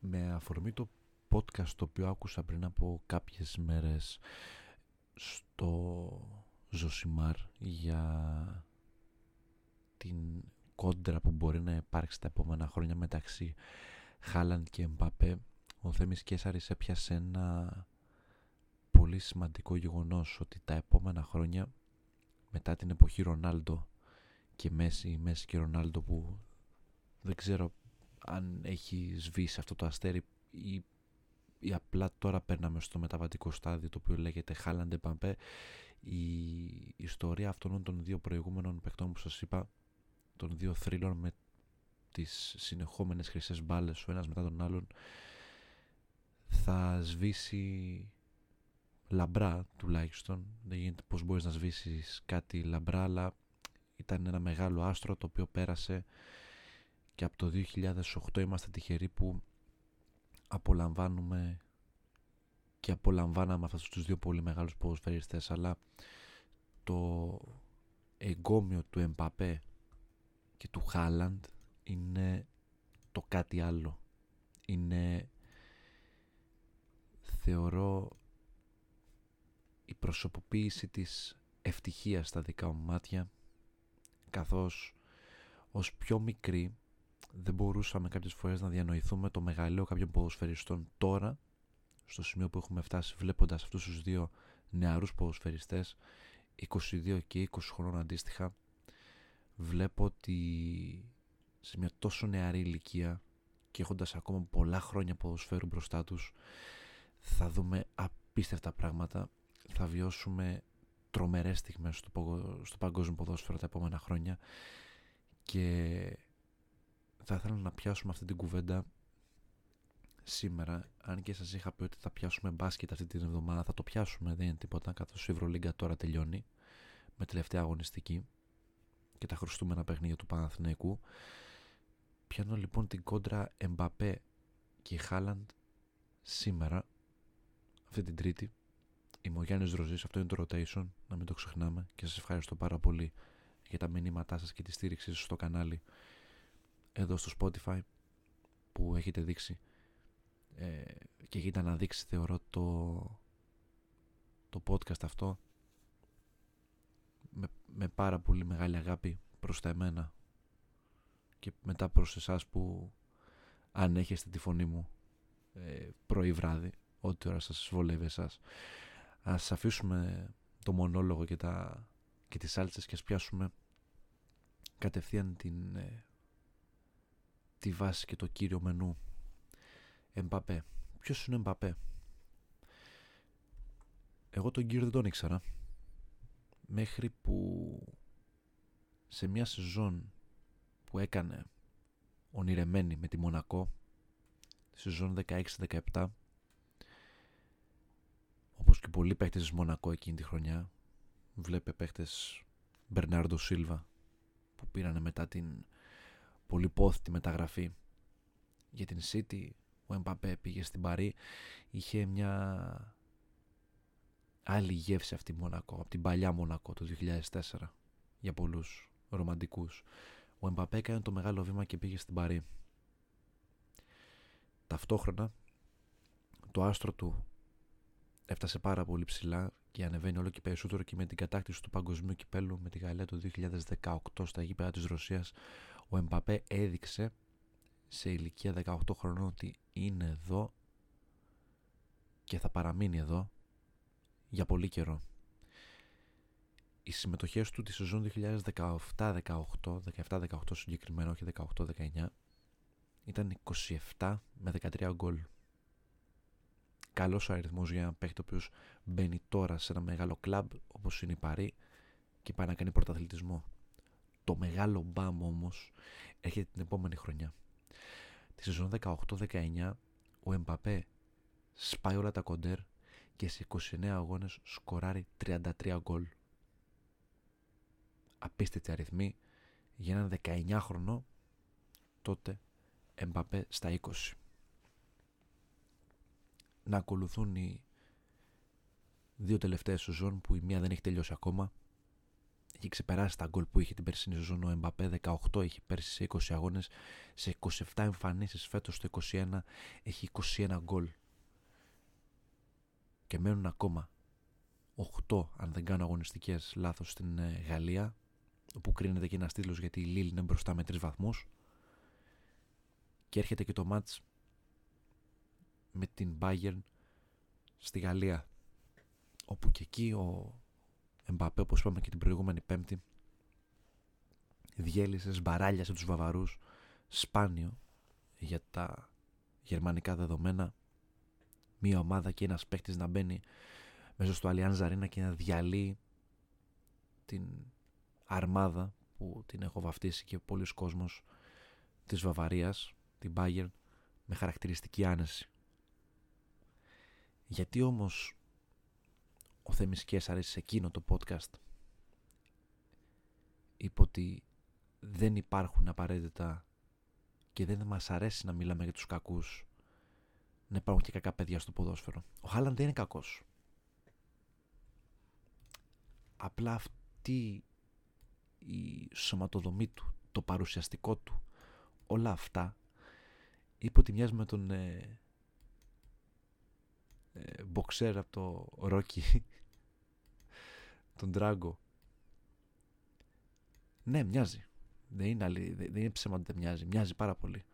με αφορμή το podcast το οποίο άκουσα πριν από κάποιες μέρες στο Ζωσιμάρ για την κόντρα που μπορεί να υπάρξει τα επόμενα χρόνια μεταξύ Χάλαντ και Εμπαπέ ο Θέμης Κέσαρης έπιασε ένα πολύ σημαντικό γεγονός ότι τα επόμενα χρόνια μετά την εποχή Ρονάλντο και Μέση, Μέση και Ρονάλντο που δεν ξέρω αν έχει σβήσει αυτό το αστέρι ή, ή απλά τώρα παίρναμε στο μεταβατικό στάδιο το οποίο λέγεται Χάλαντ Εμπαπέ η ιστορία αυτών των δύο προηγούμενων παιχτών που σας είπα των δύο θρύλων με τις συνεχόμενες χρυσές μπάλες ο ένας μετά τον άλλον θα σβήσει λαμπρά τουλάχιστον. Δεν γίνεται πως μπορείς να σβήσεις κάτι λαμπρά αλλά ήταν ένα μεγάλο άστρο το οποίο πέρασε και από το 2008 είμαστε τυχεροί που απολαμβάνουμε και απολαμβάναμε αυτούς τους δύο πολύ μεγάλους ποδοσφαιριστές αλλά το εγκόμιο του Εμπαπέ και του Χάλαντ είναι το κάτι άλλο. Είναι θεωρώ η προσωποποίηση της ευτυχίας στα δικά μου μάτια καθώς ως πιο μικρή δεν μπορούσαμε κάποιες φορές να διανοηθούμε το μεγαλείο κάποιων ποδοσφαιριστών τώρα στο σημείο που έχουμε φτάσει βλέποντας αυτούς τους δύο νεαρούς ποδοσφαιριστές 22 και 20 χρόνων αντίστοιχα βλέπω ότι σε μια τόσο νεαρή ηλικία και έχοντας ακόμα πολλά χρόνια ποδοσφαίρου μπροστά τους θα δούμε απίστευτα πράγματα. Θα βιώσουμε τρομερές στιγμές στο, στο παγκόσμιο ποδόσφαιρο τα επόμενα χρόνια και θα ήθελα να πιάσουμε αυτή την κουβέντα σήμερα. Αν και σας είχα πει ότι θα πιάσουμε μπάσκετ αυτή την εβδομάδα θα το πιάσουμε. Δεν είναι τίποτα καθώς η Ευρωλίγκα τώρα τελειώνει με τελευταία αγωνιστική και τα χρωστούμενα παιχνίδια του Παναθηναϊκού. Πιάνω λοιπόν την κόντρα Εμπαπέ και Χάλαντ σήμερα αυτή την τρίτη. Είμαι ο Γιάννης Ροζής, αυτό είναι το Rotation, να μην το ξεχνάμε. Και σας ευχαριστώ πάρα πολύ για τα μηνύματά σας και τη στήριξη σας στο κανάλι εδώ στο Spotify που έχετε δείξει ε, και έχετε αναδείξει θεωρώ το, το podcast αυτό με, με πάρα πολύ μεγάλη αγάπη προς τα εμένα και μετά προς εσάς που αν έχετε τη φωνή μου ε, πρωί βράδυ ό,τι ώρα σας βολεύει εσάς. Ας αφήσουμε το μονόλογο και, τα, και τις σάλτσες και ας πιάσουμε κατευθείαν την, ε, τη βάση και το κύριο μενού. Εμπαπέ. Ποιος είναι ο Εμπαπέ; Εγώ τον κύριο δεν τον ήξερα. Μέχρι που σε μια σεζόν που έκανε ονειρεμένη με τη Μονακό, σεζόν 16-17, όπως και πολλοί παίχτες της Μονακό εκείνη τη χρονιά. Βλέπε παίχτες Μπερνάρντο Σίλβα που πήραν μετά την πολυπόθητη μεταγραφή για την City. Ο Εμπαπέ πήγε στην Παρή. Είχε μια άλλη γεύση αυτή Μονακό, από την παλιά Μονακό το 2004 για πολλούς ρομαντικούς. Ο Εμπαπέ έκανε το μεγάλο βήμα και πήγε στην Παρή. Ταυτόχρονα το άστρο του έφτασε πάρα πολύ ψηλά και ανεβαίνει όλο και περισσότερο και με την κατάκτηση του παγκοσμίου κυπέλου με τη Γαλλία το 2018 στα γήπεδα της Ρωσίας ο Εμπαπέ έδειξε σε ηλικία 18 χρονών ότι είναι εδώ και θα παραμείνει εδώ για πολύ καιρό. Οι συμμετοχές του τη σεζόν 2017-18, 17-18 συγκεκριμένα, όχι 18-19, ήταν 27 με 13 γκολ καλός ο αριθμός για ένα παίχτη ο οποίος μπαίνει τώρα σε ένα μεγάλο κλαμπ όπως είναι η Παρή και πάει να κάνει πρωταθλητισμό. Το μεγάλο μπαμ όμως έρχεται την επόμενη χρονιά. Τη σεζόν 18-19 ο Εμπαπέ σπάει όλα τα κοντέρ και σε 29 αγώνες σκοράρει 33 γκολ. Απίστευτη αριθμή για έναν 19 χρονό τότε Εμπαπέ στα 20 να ακολουθούν οι δύο τελευταίες σεζόν που η μία δεν έχει τελειώσει ακόμα έχει ξεπεράσει τα γκολ που είχε την περσινή σεζόν. Ο Εμπαπέ 18 έχει πέρσι σε 20 αγώνες σε 27 εμφανίσεις. Φέτος το 21 έχει 21 γκολ. Και μένουν ακόμα 8 αν δεν κάνω αγωνιστικές λάθος στην ε, Γαλλία όπου κρίνεται και ένας τίτλος γιατί η Λίλ είναι μπροστά με 3 βαθμούς. Και έρχεται και το μάτς με την Bayern στη Γαλλία όπου και εκεί ο Εμπαπέ όπως είπαμε και την προηγούμενη πέμπτη διέλυσες, σε τους Βαβαρούς σπάνιο για τα γερμανικά δεδομένα μια ομάδα και ένας παίχτης να μπαίνει μέσα στο Allianz Arena και να διαλύει την αρμάδα που την έχω βαφτίσει και πολλοί κόσμος της Βαβαρίας, την Bayern, με χαρακτηριστική άνεση. Γιατί όμως ο Θέμης αρέσει σε εκείνο το podcast είπε ότι δεν υπάρχουν απαραίτητα και δεν μας αρέσει να μιλάμε για τους κακούς να υπάρχουν και κακά παιδιά στο ποδόσφαιρο. Ο Χάλαντ δεν είναι κακός. Απλά αυτή η σωματοδομή του, το παρουσιαστικό του, όλα αυτά είπε ότι μοιάζει με τον ε, ε, μποξέρ από το Ρόκι. Τον Τράγκο ναι μοιάζει. Δεν είναι, αλή, δεν είναι ψέμα ότι δεν μοιάζει. Μοιάζει πάρα πολύ.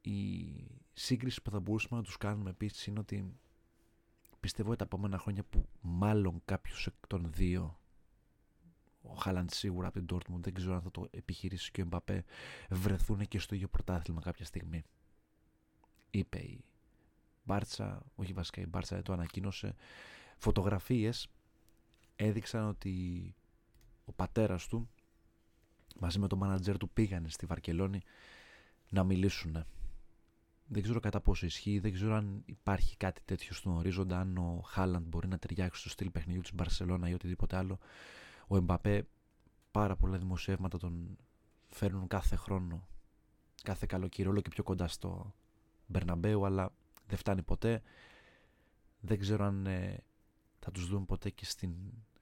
Η σύγκριση που θα μπορούσαμε να τους κάνουμε επίσης είναι ότι πιστεύω ότι τα επόμενα χρόνια που μάλλον κάποιος εκ των δύο ο Χάλαντ σίγουρα από την Dortmund δεν ξέρω αν θα το επιχειρήσει και ο Εμπαπέ βρεθούν και στο ίδιο πρωτάθλημα κάποια στιγμή. Είπε η Μπάρτσα όχι βασικά η Μπάρτσα το ανακοίνωσε φωτογραφίες έδειξαν ότι ο πατέρας του μαζί με τον μάνατζερ του πήγανε στη Βαρκελόνη να μιλήσουν δεν ξέρω κατά πόσο ισχύει, δεν ξέρω αν υπάρχει κάτι τέτοιο στον ορίζοντα, αν ο Χάλαντ μπορεί να ταιριάξει στο στυλ παιχνιδιού της Μπαρσελόνα ή οτιδήποτε άλλο. Ο Εμπαπέ πάρα πολλά δημοσιεύματα τον φέρνουν κάθε χρόνο, κάθε καλοκαίρι, όλο και πιο κοντά στο Μπερναμπέου, αλλά δεν φτάνει ποτέ. Δεν ξέρω αν ε, θα τους δούμε ποτέ και στην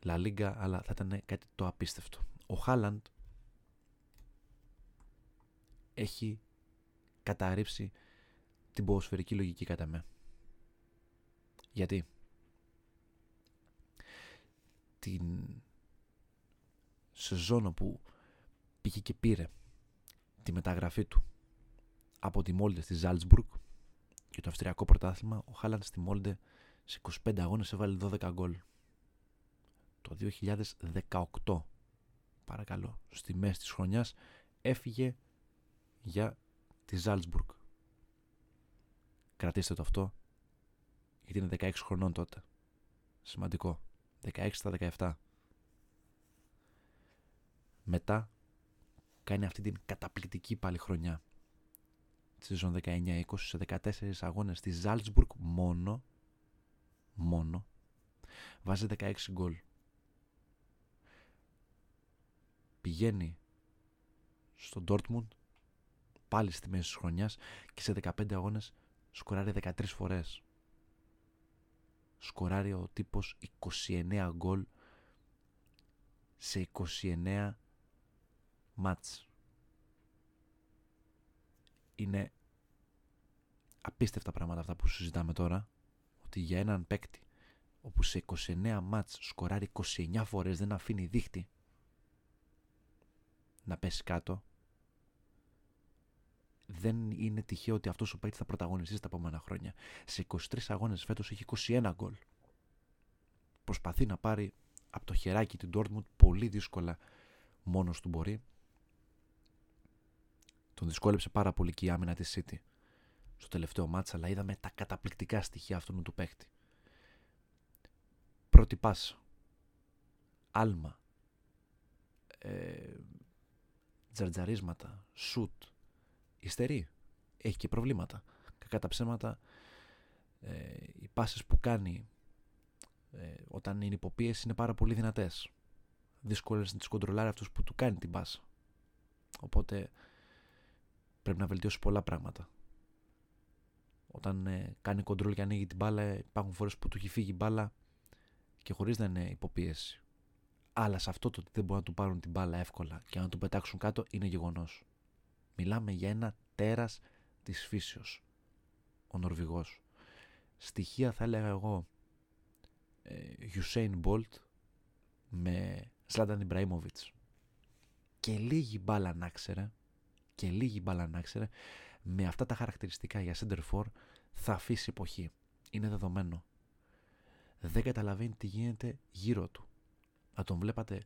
Λα Λίγκα, αλλά θα ήταν κάτι το απίστευτο. Ο Χάλαντ έχει καταρρύψει την ποδοσφαιρική λογική κατά με. Γιατί; Την σεζόν που πήγε και πήρε τη μεταγραφή του από τη Μόλντε στη Ζάλτσμπουργκ και το Αυστριακό Πρωτάθλημα, ο Χάλαντ στη Μόλντε σε 25 αγώνες έβαλε 12 γκολ. Το 2018, παρακαλώ, στη μέση της χρονιάς έφυγε για τη Ζάλτσμπουργκ. Κρατήστε το αυτό, γιατί είναι 16 χρονών τότε. Σημαντικό. 16 στα 17. Μετά κάνει αυτή την καταπληκτική πάλι χρονιά. Στη σεζόν 19-20 σε 14 αγώνες στη Ζάλτσμπουργκ μόνο μόνο βάζει 16 γκολ. Πηγαίνει στο Dortmund πάλι στη μέση της χρονιάς και σε 15 αγώνες σκοράρει 13 φορές. Σκοράρει ο τύπος 29 γκολ σε 29 μάτς. Είναι απίστευτα πράγματα αυτά που συζητάμε τώρα ότι για έναν παίκτη όπου σε 29 μάτς σκοράρει 29 φορές δεν αφήνει δίχτυ να πέσει κάτω δεν είναι τυχαίο ότι αυτός ο παίκτης θα πρωταγωνιστεί στα επόμενα χρόνια. Σε 23 αγώνες φέτος έχει 21 γκολ. Προσπαθεί να πάρει από το χεράκι την Dortmund πολύ δύσκολα μόνος του μπορεί. Τον δυσκόλεψε πάρα πολύ και η άμυνα της City στο τελευταίο μάτσα, αλλά είδαμε τα καταπληκτικά στοιχεία αυτού του παίχτη. Πρώτη πάσα, άλμα, ε, τζαρτζαρίσματα, σουτ, υστερεί. Έχει και προβλήματα. Κακά τα ψέματα, ε, οι πάσες που κάνει ε, όταν είναι υποπίεση είναι πάρα πολύ δυνατές. Δύσκολες να τις κοντρολάρει αυτούς που του κάνει την πάσα. Οπότε πρέπει να βελτιώσει πολλά πράγματα. Όταν ε, κάνει κοντρόλ και ανοίγει την μπάλα υπάρχουν φορές που του έχει φύγει η μπάλα και χωρίς να είναι υποπίεση. Αλλά σε αυτό το ότι δεν μπορούν να του πάρουν την μπάλα εύκολα και να του πετάξουν κάτω είναι γεγονός. Μιλάμε για ένα τέρας της φύσεως. Ο Νορβηγός. Στοιχεία θα έλεγα εγώ. Γιουσέιν Μπολτ με Ζλάταν Ιμπραήμοβιτ. Και λίγη μπάλα να ξέρει. Και λίγη μπάλα να ξέρει. Με αυτά τα χαρακτηριστικά για σέντερ φορ θα αφήσει εποχή. Είναι δεδομένο. Δεν καταλαβαίνει τι γίνεται γύρω του να τον βλέπατε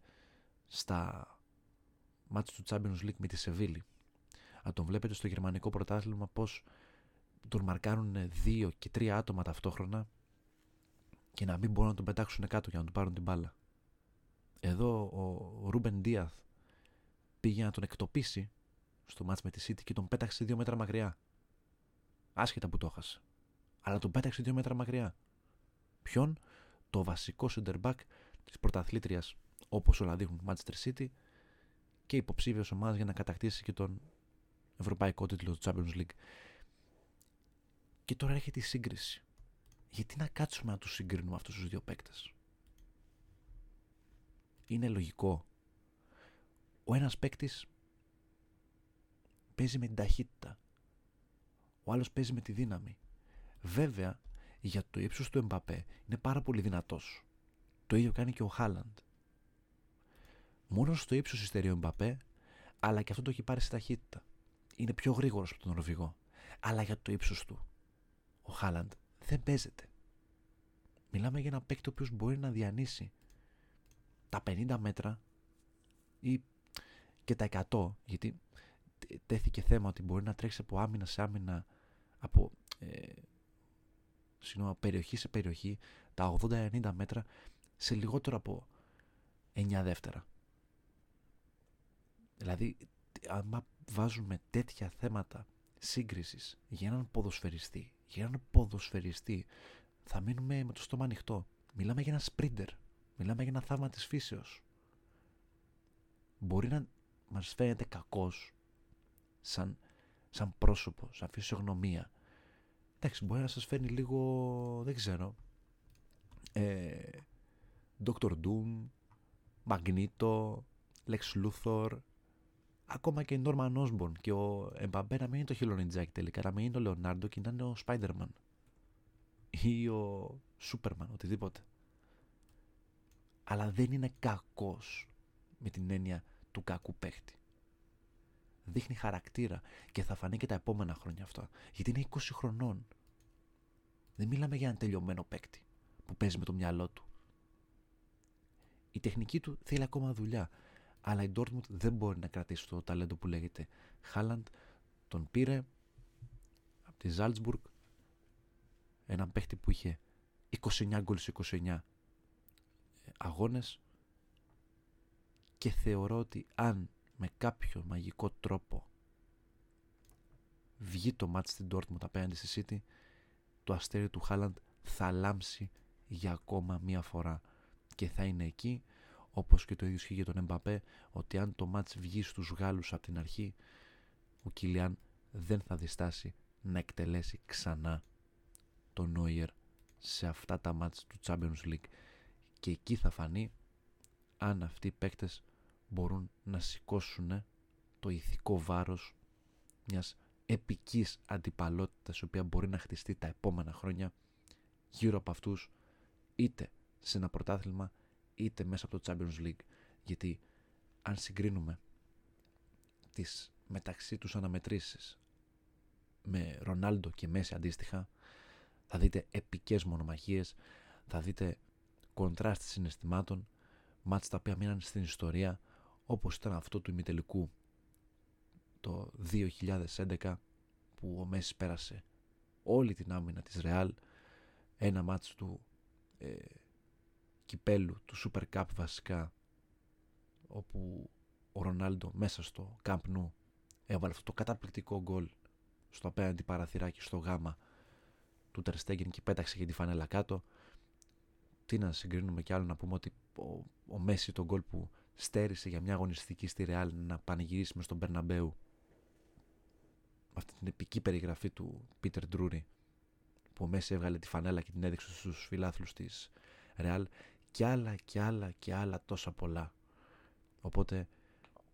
στα ματς του Champions League με τη Σεβίλη. Να τον βλέπετε στο γερμανικό πρωτάθλημα πώς τον μαρκάρουν δύο και τρία άτομα ταυτόχρονα και να μην μπορούν να τον πετάξουν κάτω για να του πάρουν την μπάλα. Εδώ ο Ρούμπεν Ντίαθ πήγε να τον εκτοπίσει στο μάτς με τη City και τον πέταξε δύο μέτρα μακριά. Άσχετα που το έχασε. Αλλά τον πέταξε δύο μέτρα μακριά. Ποιον; Το βασικό center back της πρωταθλήτριας όπως όλα δείχνουν Manchester City και υποψήφιος ομάδας για να κατακτήσει και τον ευρωπαϊκό τίτλο του Champions League. Και τώρα έρχεται η σύγκριση. Γιατί να κάτσουμε να τους συγκρίνουμε αυτούς τους δύο παίκτες; Είναι λογικό. Ο ένας παίκτης παίζει με την ταχύτητα. Ο άλλος παίζει με τη δύναμη. Βέβαια, για το ύψος του Εμπαπέ είναι πάρα πολύ δυνατός. Το ίδιο κάνει και ο Χάλαντ. Μόνος στο ύψος υστερεί ο Μπαπέ, αλλά και αυτό το έχει πάρει στη ταχύτητα. Είναι πιο γρήγορος από τον Νορβηγό. Αλλά για το ύψος του. Ο Χάλαντ δεν παίζεται. Μιλάμε για ένα παίκτη ο οποίος μπορεί να διανύσει τα 50 μέτρα ή και τα 100, γιατί τέθηκε θέμα ότι μπορεί να τρέξει από άμυνα σε άμυνα, από ε, περιοχή σε περιοχή, τα 80-90 μέτρα σε λιγότερο από 9 δεύτερα. Δηλαδή, άμα βάζουμε τέτοια θέματα σύγκρισης για έναν ποδοσφαιριστή, για έναν ποδοσφαιριστή, θα μείνουμε με το στόμα ανοιχτό. Μιλάμε για ένα σπρίντερ. Μιλάμε για ένα θαύμα της φύσεως. Μπορεί να μας φαίνεται κακός σαν, σαν πρόσωπο, σαν φυσιογνωμία. Εντάξει, μπορεί να σας φαίνει λίγο, δεν ξέρω, ε, Dr. Doom, Magneto, Lex Luthor, ακόμα και Norman Osborn και ο Εμπαμπέ να μην είναι το Χιλονιτζάκι τελικά, να μην είναι ο Λεωνάρντο και να είναι ο Spider-Man ή ο Superman, οτιδήποτε. Αλλά δεν είναι κακός με την έννοια του κακού παίχτη. Δείχνει χαρακτήρα και θα φανεί και τα επόμενα χρόνια αυτά. Γιατί είναι 20 χρονών. Δεν μιλάμε για ένα τελειωμένο παίκτη που παίζει με το μυαλό του. Η τεχνική του θέλει ακόμα δουλειά. Αλλά η Dortmund δεν μπορεί να κρατήσει το ταλέντο που λέγεται Χάλαντ. Τον πήρε από τη Ζάλτσμπουργκ έναν παίχτη που είχε 29 γκολ σε 29 αγώνες και θεωρώ ότι αν με κάποιο μαγικό τρόπο βγει το μάτι στην Dortmund απέναντι στη City το αστέρι του Χάλαντ θα λάμψει για ακόμα μία φορά και θα είναι εκεί όπως και το ίδιο ισχύει για τον Εμπαπέ ότι αν το μάτς βγει στους Γάλλους από την αρχή ο Κιλιάν δεν θα διστάσει να εκτελέσει ξανά τον Νόιερ σε αυτά τα μάτς του Champions League. Και εκεί θα φανεί αν αυτοί οι παίκτες μπορούν να σηκώσουν το ηθικό βάρος μιας επικής αντιπαλότητας η οποία μπορεί να χτιστεί τα επόμενα χρόνια γύρω από αυτούς είτε σε ένα πρωτάθλημα είτε μέσα από το Champions League. Γιατί αν συγκρίνουμε τις μεταξύ τους αναμετρήσεις με Ρονάλντο και Μέση αντίστοιχα, θα δείτε επικές μονομαχίες, θα δείτε κοντράστη συναισθημάτων, μάτς τα οποία μείναν στην ιστορία, όπως ήταν αυτό του ημιτελικού το 2011 που ο Μέση πέρασε όλη την άμυνα της Ρεάλ, ένα μάτς του ε, κυπέλου του Super Cup βασικά όπου ο Ρονάλντο μέσα στο Camp Nou έβαλε αυτό το καταπληκτικό γκολ στο απέναντι παραθυράκι στο γάμα του Τερ Στέγκεν και πέταξε και τη φανέλα κάτω. Τι να συγκρίνουμε κι άλλο να πούμε ότι ο, ο Μέσι το γκολ που στέρησε για μια αγωνιστική στη Ρεάλ να πανηγυρίσει μες στον Μπερναμπέου με αυτή την επική περιγραφή του Πίτερ Ντρούρι που ο Μέσι έβγαλε τη φανέλα και την έδειξε στους φιλάθλους της Ρεάλ και άλλα και άλλα και άλλα τόσα πολλά. Οπότε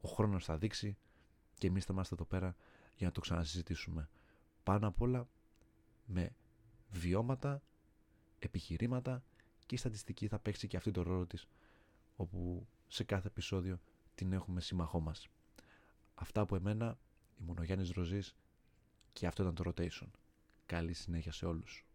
ο χρόνος θα δείξει και εμείς θα είμαστε εδώ πέρα για να το ξανασυζητήσουμε. Πάνω απ' όλα με βιώματα, επιχειρήματα και η στατιστική θα παίξει και αυτή το ρόλο της όπου σε κάθε επεισόδιο την έχουμε σύμμαχό μας. Αυτά από εμένα, ήμουν ο Γιάννης Ροζής και αυτό ήταν το Rotation. Καλή συνέχεια σε όλους.